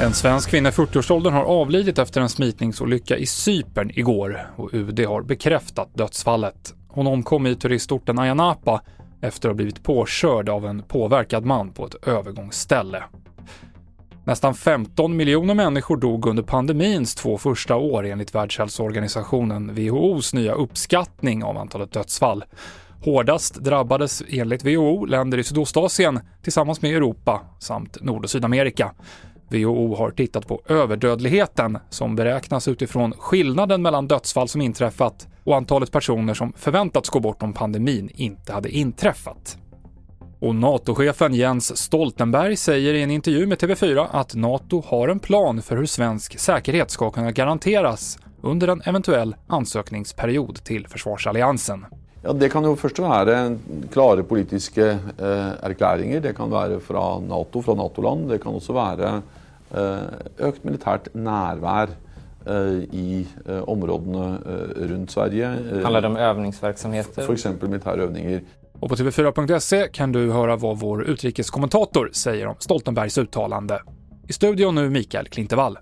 En svensk kvinna i 40-årsåldern har avlidit efter en smitningsolycka i Cypern igår och UD har bekräftat dödsfallet. Hon omkom i turistorten Ayia Napa efter att ha blivit påkörd av en påverkad man på ett övergångsställe. Nästan 15 miljoner människor dog under pandemins två första år enligt Världshälsoorganisationen WHOs nya uppskattning av antalet dödsfall. Hårdast drabbades enligt WHO länder i Sydostasien tillsammans med Europa samt Nord och Sydamerika. WHO har tittat på överdödligheten som beräknas utifrån skillnaden mellan dödsfall som inträffat och antalet personer som förväntats gå bort om pandemin inte hade inträffat. Och NATO-chefen Jens Stoltenberg säger i en intervju med TV4 att NATO har en plan för hur svensk säkerhet ska kunna garanteras under en eventuell ansökningsperiod till försvarsalliansen. Ja, det kan ju först vara klara politiska eh, erkläringar. Det kan vara från NATO, från NATO-land. Det kan också vara eh, ökt militärt närvaro eh, i eh, områdena eh, runt Sverige. Handlar det om övningsverksamheter? För exempel militära övningar. Och på TV4.se kan du höra vad vår utrikeskommentator säger om Stoltenbergs uttalande. I studion nu Mikael Klintevall.